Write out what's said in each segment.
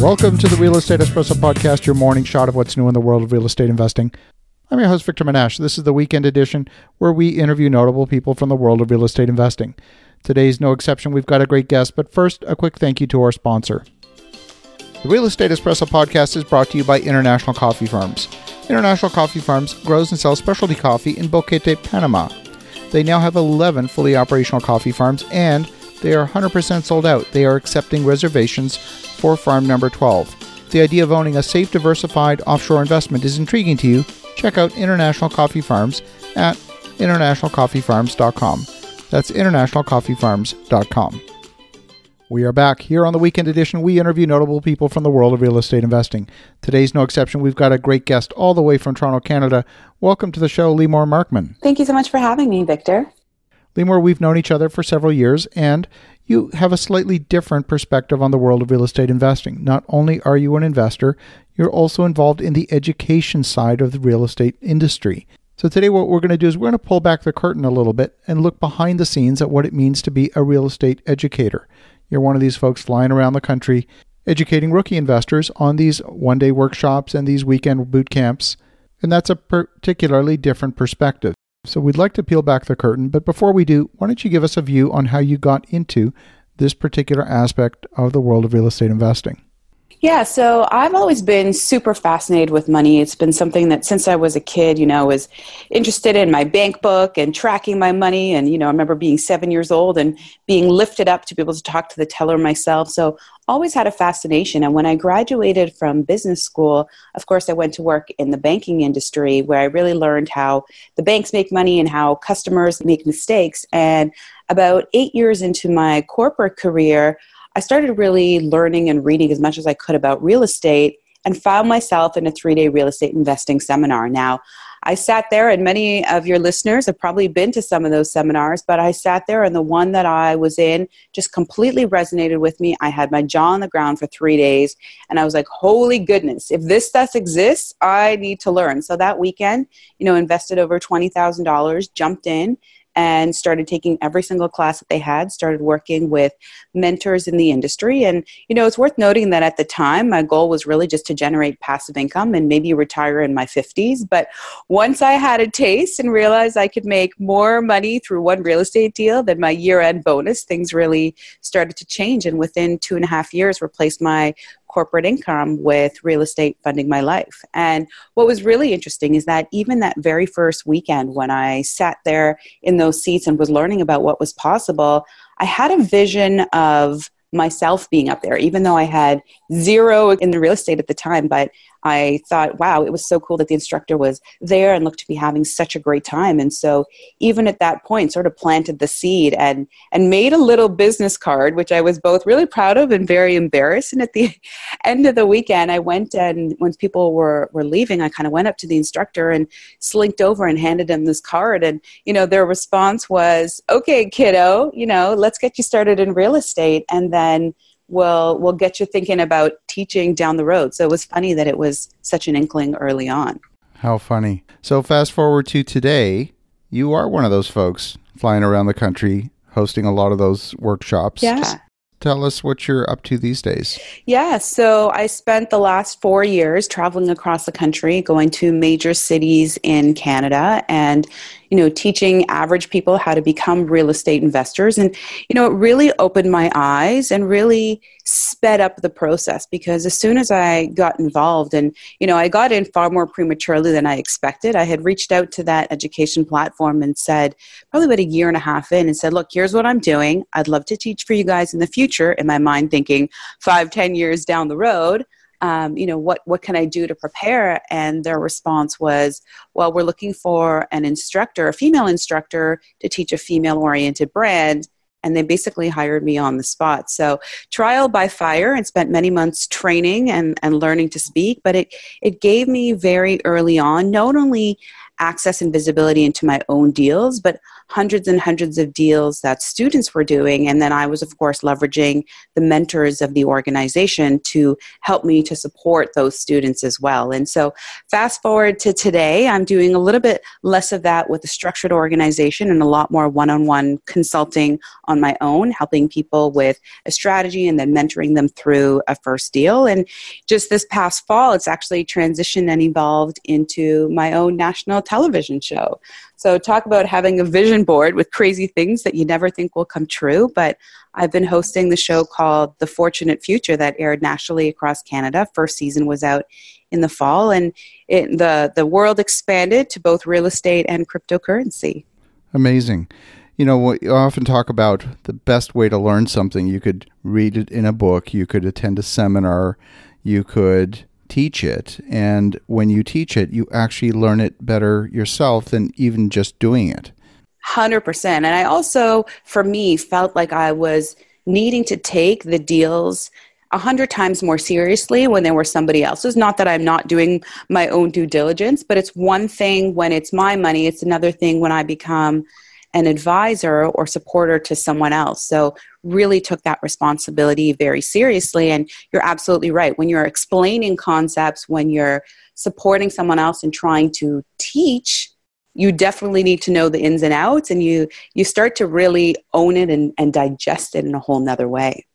Welcome to the Real Estate Espresso Podcast, your morning shot of what's new in the world of real estate investing. I'm your host, Victor Menasce. This is the weekend edition where we interview notable people from the world of real estate investing. Today's no exception. We've got a great guest, but first, a quick thank you to our sponsor. The Real Estate Espresso Podcast is brought to you by International Coffee Farms. International Coffee Farms grows and sells specialty coffee in Boquete, Panama. They now have 11 fully operational coffee farms and they are 100% sold out. They are accepting reservations for farm number 12. If the idea of owning a safe, diversified offshore investment is intriguing to you, check out International Coffee Farms at internationalcoffeefarms.com. That's internationalcoffeefarms.com. We are back. Here on the weekend edition, we interview notable people from the world of real estate investing. Today's no exception. We've got a great guest all the way from Toronto, Canada. Welcome to the show, Limor Markman. Thank you so much for having me, Victor. Limor, we've known each other for several years, and you have a slightly different perspective on the world of real estate investing. Not only are you an investor, you're also involved in the education side of the real estate industry. So, today, what we're going to do is we're going to pull back the curtain a little bit and look behind the scenes at what it means to be a real estate educator. You're one of these folks flying around the country educating rookie investors on these one day workshops and these weekend boot camps. And that's a particularly different perspective. So we'd like to peel back the curtain, but before we do, why don't you give us a view on how you got into this particular aspect of the world of real estate investing? Yeah, so I've always been super fascinated with money. It's been something that since I was a kid, you know, was interested in my bank book and tracking my money. And, you know, I remember being seven years old and being lifted up to be able to talk to the teller myself. So always had a fascination. And when I graduated from business school, of course, I went to work in the banking industry where I really learned how the banks make money and how customers make mistakes. And about eight years into my corporate career, I started really learning and reading as much as I could about real estate and found myself in a three day real estate investing seminar. Now, I sat there, and many of your listeners have probably been to some of those seminars, but I sat there, and the one that I was in just completely resonated with me. I had my jaw on the ground for three days, and I was like, holy goodness, if this stuff exists, I need to learn. So that weekend, you know, invested over $20,000, jumped in, and started taking every single class that they had started working with mentors in the industry. And you know it's worth noting that at the time my goal was really just to generate passive income and maybe retire in my 50s but once i had a taste and realized i could make more money through one real estate deal than my year end bonus things really started to change. And within two and a half years replaced my corporate income with real estate funding my life. And what was really interesting is that even that very first weekend when I sat there in those seats and was learning about what was possible, I had a vision of myself being up there, even though I had zero in the real estate at the time. But I thought, wow, it was so cool that the instructor was there and looked to be having such a great time. And so even at that point, sort of planted the seed and and made a little business card, which I was both really proud of and very embarrassed. And at the end of the weekend, I went and once people were were leaving, I kind of went up to the instructor and slinked over and handed him this card. And you know, their response was, "Okay, kiddo, you know, let's get you started in real estate." And then will will get you thinking about teaching down the road. So it was funny that it was such an inkling early on. How funny. So fast forward to today, you are one of those folks flying around the country hosting a lot of those workshops. Yeah tell us what you're up to these days. Yeah, so I spent the last four years traveling across the country, going to major cities in Canada and, you know, teaching average people how to become real estate investors. And, you know, it really opened my eyes and really sped up the process because as soon as I got involved, and, you know, I got in far more prematurely than I expected. I had reached out to that education platform and said, probably about a year and a half in, and said, look, here's what I'm doing. I'd love to teach for you guys in the future. In my mind, thinking five, ten years down the road um, you know, what, what can I do to prepare? And their response was, well, we're looking for an instructor, a female instructor, to teach a female oriented brand. And they basically hired me on the spot. So, trial by fire, and spent many months training and, and learning to speak. But it, it gave me very early on not only access and visibility into my own deals, but hundreds and hundreds of deals that students were doing. And then I was, of course, leveraging the mentors of the organization to help me to support those students as well. And so, fast forward to today, I'm doing a little bit less of that with a structured organization and a lot more one on one consulting on my own, helping people with a strategy and then mentoring them through a first deal. And just this past fall, it's actually transitioned and evolved into my own national television show. So, talk about having a vision board with crazy things that you never think will come true. But I've been hosting the show called The Fortunate Future that aired nationally across Canada. First season was out in the fall, and it, the, the world expanded to both real estate and cryptocurrency. Amazing. You know, you often talk about the best way to learn something. You could read it in a book, you could attend a seminar, you could teach it. And when you teach it, you actually learn it better yourself than even just doing it. 100%. And I also, for me, felt like I was needing to take the deals a hundred times more seriously when they were somebody else's. Not that I'm not doing my own due diligence, but it's one thing when it's my money. It's another thing when I become an advisor or supporter to someone else. So, really took that responsibility very seriously. And you're absolutely right. When you're explaining concepts, when you're supporting someone else and trying to teach, you definitely need to know the ins and outs and you you start to really own it and, and digest it in a whole nother way.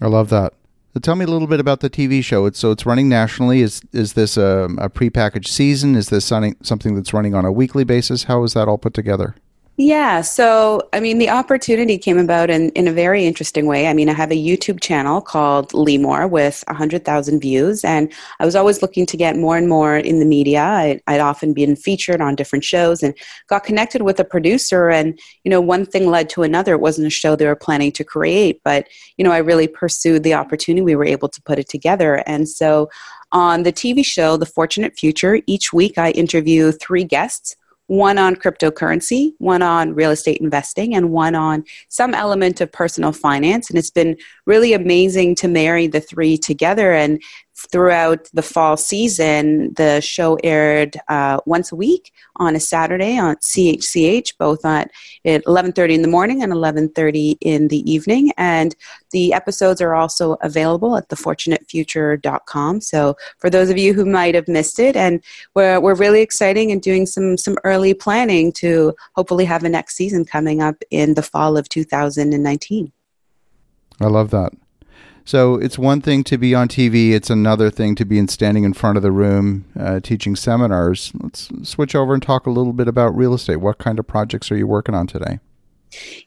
I love that. Tell me a little bit about the TV show. It's, so it's running nationally. Is is this a, a prepackaged season? Is this something that's running on a weekly basis? How is that all put together? Yeah, so I mean, the opportunity came about in, in a very interesting way. I mean, I have a YouTube channel called Limor with 100,000 views, and I was always looking to get more and more in the media. I, I'd often been featured on different shows and got connected with a producer, and you know, one thing led to another. It wasn't a show they were planning to create, but you know, I really pursued the opportunity. We were able to put it together, and so on the TV show, The Fortunate Future, each week I interview three guests one on cryptocurrency, one on real estate investing, and one on some element of personal finance. And it's been really amazing to marry the three together. And throughout the fall season, the show aired uh, once a week on a Saturday on CHCH, both at 11:30 in the morning and 11:30 in the evening. And the episodes are also available at thefortunatefuture.com. So for those of you who might have missed it, and we're we're really exciting and doing some some early planning to hopefully have a next season coming up in the fall of 2019. I love that. So it's one thing to be on TV; it's another thing to be in standing in front of the room uh, teaching seminars. Let's switch over and talk a little bit about real estate. What kind of projects are you working on today?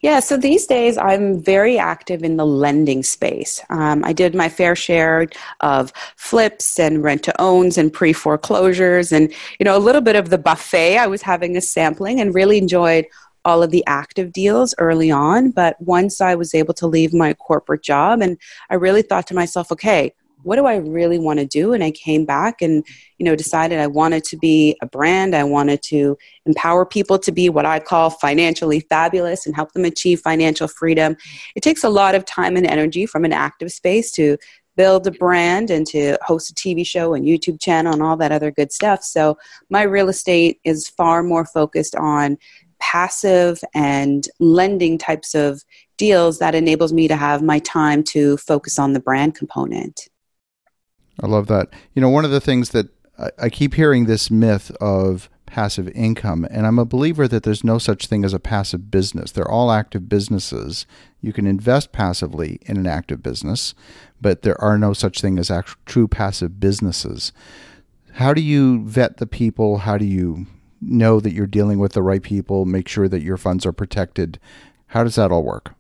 Yeah, so these days I'm very active in the lending space. Um, I did my fair share of flips and rent to owns and pre foreclosures, and you know a little bit of the buffet. I was having a sampling and really enjoyed all of the active deals early on. But once I was able to leave my corporate job, and I really thought to myself, okay, what do I really want to do? And I came back and, you know, decided I wanted to be a brand. I wanted to empower people to be what I call financially fabulous and help them achieve financial freedom. It takes a lot of time and energy from an active space to build a brand and to host a TV show and YouTube channel and all that other good stuff. So my real estate is far more focused on passive and lending types of deals that enables me to have my time to focus on the brand component. I love that. You know, one of the things that I, I keep hearing this myth of passive income, and I'm a believer that there's no such thing as a passive business. They're all active businesses. You can invest passively in an active business, but there are no such thing as actual, true passive businesses. How do you vet the people? How do you know that you're dealing with the right people, make sure that your funds are protected. How does that all work?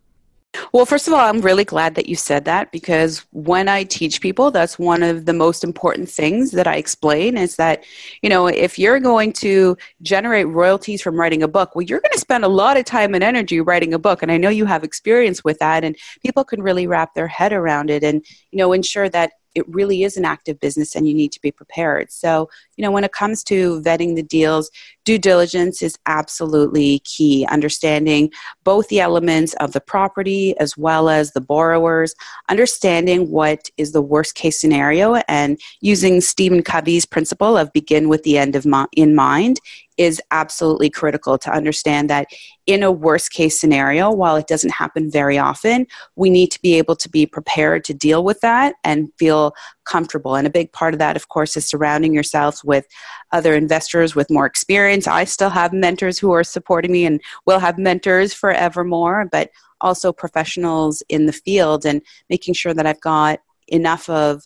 Well, first of all, I'm really glad that you said that because when I teach people, that's one of the most important things that I explain is that, you know, if you're going to generate royalties from writing a book, well, you're going to spend a lot of time and energy writing a book. And I know you have experience with that, and people can really wrap their head around it and, you know, ensure that it really is an active business and you need to be prepared. So, you know, when it comes to vetting the deals, due diligence is absolutely key. Understanding both the elements of the property as well as the borrowers, understanding what is the worst case scenario, and using Stephen Covey's principle of begin with the end of in mind is absolutely critical to understand that in a worst case scenario, while it doesn't happen very often, we need to be able to be prepared to deal with that and feel comfortable. And a big part of that, of course, is surrounding yourself with other investors with more experience. I still have mentors who are supporting me and will have mentors forevermore, but also professionals in the field and making sure that I've got enough of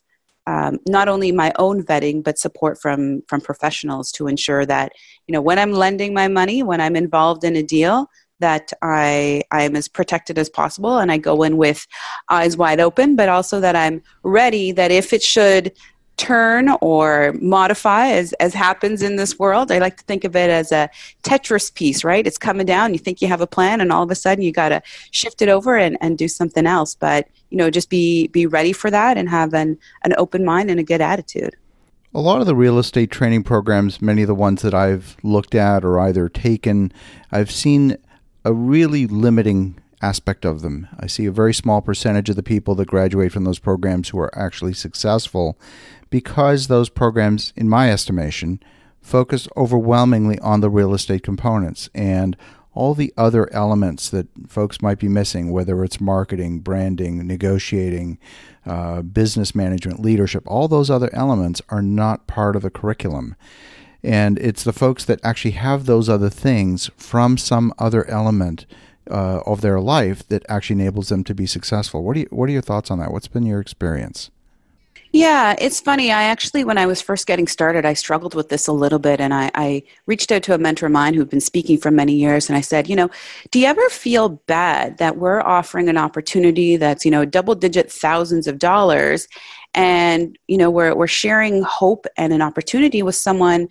um, not only my own vetting but support from from professionals to ensure that you know when i'm lending my money when i'm involved in a deal that i i am as protected as possible and i go in with eyes wide open but also that i'm ready that if it should turn or modify as, as happens in this world. I like to think of it as a Tetris piece, right? It's coming down, you think you have a plan, and all of a sudden you got to shift it over and, and do something else. But, you know, just be, be ready for that and have an, an open mind and a good attitude. A lot of the real estate training programs, many of the ones that I've looked at or either taken, I've seen a really limiting aspect of them. I see a very small percentage of the people that graduate from those programs who are actually successful because those programs, in my estimation, focus overwhelmingly on the real estate components and all the other elements that folks might be missing, whether it's marketing, branding, negotiating, uh, business management, leadership, all those other elements are not part of the curriculum. And it's the folks that actually have those other things from some other element uh, of their life that actually enables them to be successful. What, do you, what are your thoughts on that? What's been your experience? Yeah, it's funny. I actually, when I was first getting started, I struggled with this a little bit. And I, I, reached out to a mentor of mine who'd been speaking for many years. And I said, you know, do you ever feel bad that we're offering an opportunity that's, you know, double digit thousands of dollars? And, you know, we're, we're sharing hope and an opportunity with someone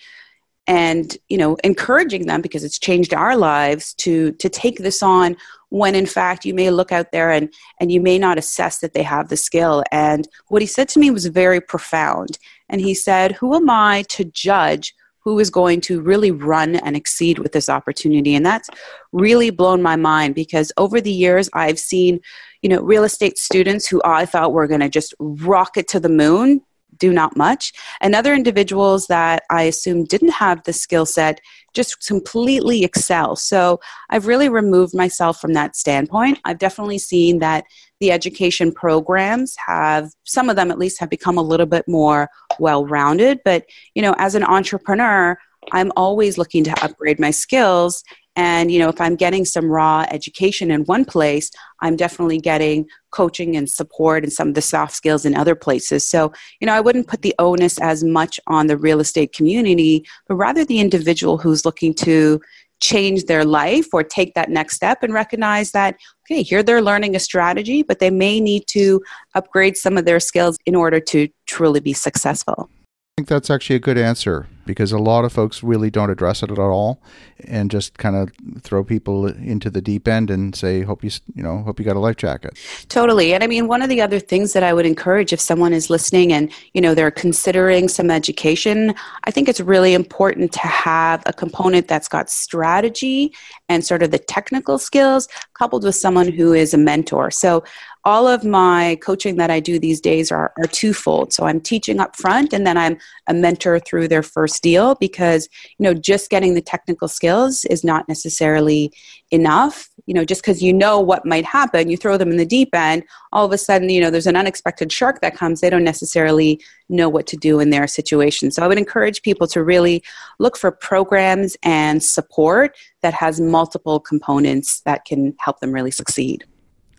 and you know encouraging them because it's changed our lives to to take this on when in fact you may look out there and and you may not assess that they have the skill. And what he said to me was very profound. And he said who am i to judge who is going to really run and exceed with this opportunity? And that's really blown my mind because over the years i've seen you know real estate students who i thought were going to just rocket to the moon do not much. And other individuals that i assume didn't have the skill set just completely excel. So i've really removed myself from that standpoint. I've definitely seen that the education programs have some of them at least have become a little bit more well rounded but you know as an entrepreneur i'm always looking to upgrade my skills and, you know, if I'm getting some raw education in one place, I'm definitely getting coaching and support and some of the soft skills in other places. So, you know, I wouldn't put the onus as much on the real estate community, but rather the individual who's looking to change their life or take that next step and recognize that okay here they're learning a strategy but they may need to upgrade some of their skills in order to truly be successful I think that's actually a good answer because a lot of folks really don't address it at all and just kind of throw people into the deep end and say hope you you know hope you got a life jacket. Totally and i mean one of the other things that i would encourage if someone is listening and you know they're considering some education i think it's really important to have a component that's got strategy and sort of the technical skills coupled with someone who is a mentor. So all of my coaching that I do these days are, are twofold. So I'm teaching up front and then I'm a mentor through their first deal because, you know, just getting the technical skills is not necessarily enough. You know, just because you know what might happen, you throw them in the deep end, all of a sudden, you know, there's an unexpected shark that comes. They don't necessarily know what to do in their situation. So I would encourage people to really look for programs and support that has multiple components that can help them really succeed.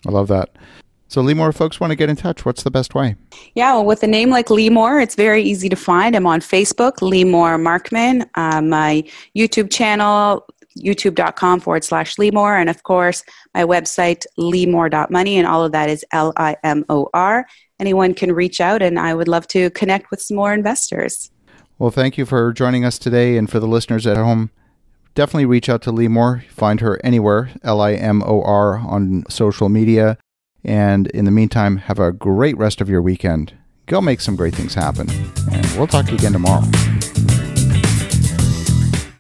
I love that. So, Lee folks want to get in touch. What's the best way? Yeah, well, with a name like Limor it's very easy to find. I'm on Facebook, Limor Markman. Uh, my YouTube channel, youtube.com forward slash Limor. And of course, my website, limor.money. And all of that is L I M O R. Anyone can reach out, and I would love to connect with some more investors. Well, thank you for joining us today. And for the listeners at home, definitely reach out to Limor. Find her anywhere, L I M O R, on social media. And in the meantime, have a great rest of your weekend. Go make some great things happen. And we'll talk to you again tomorrow.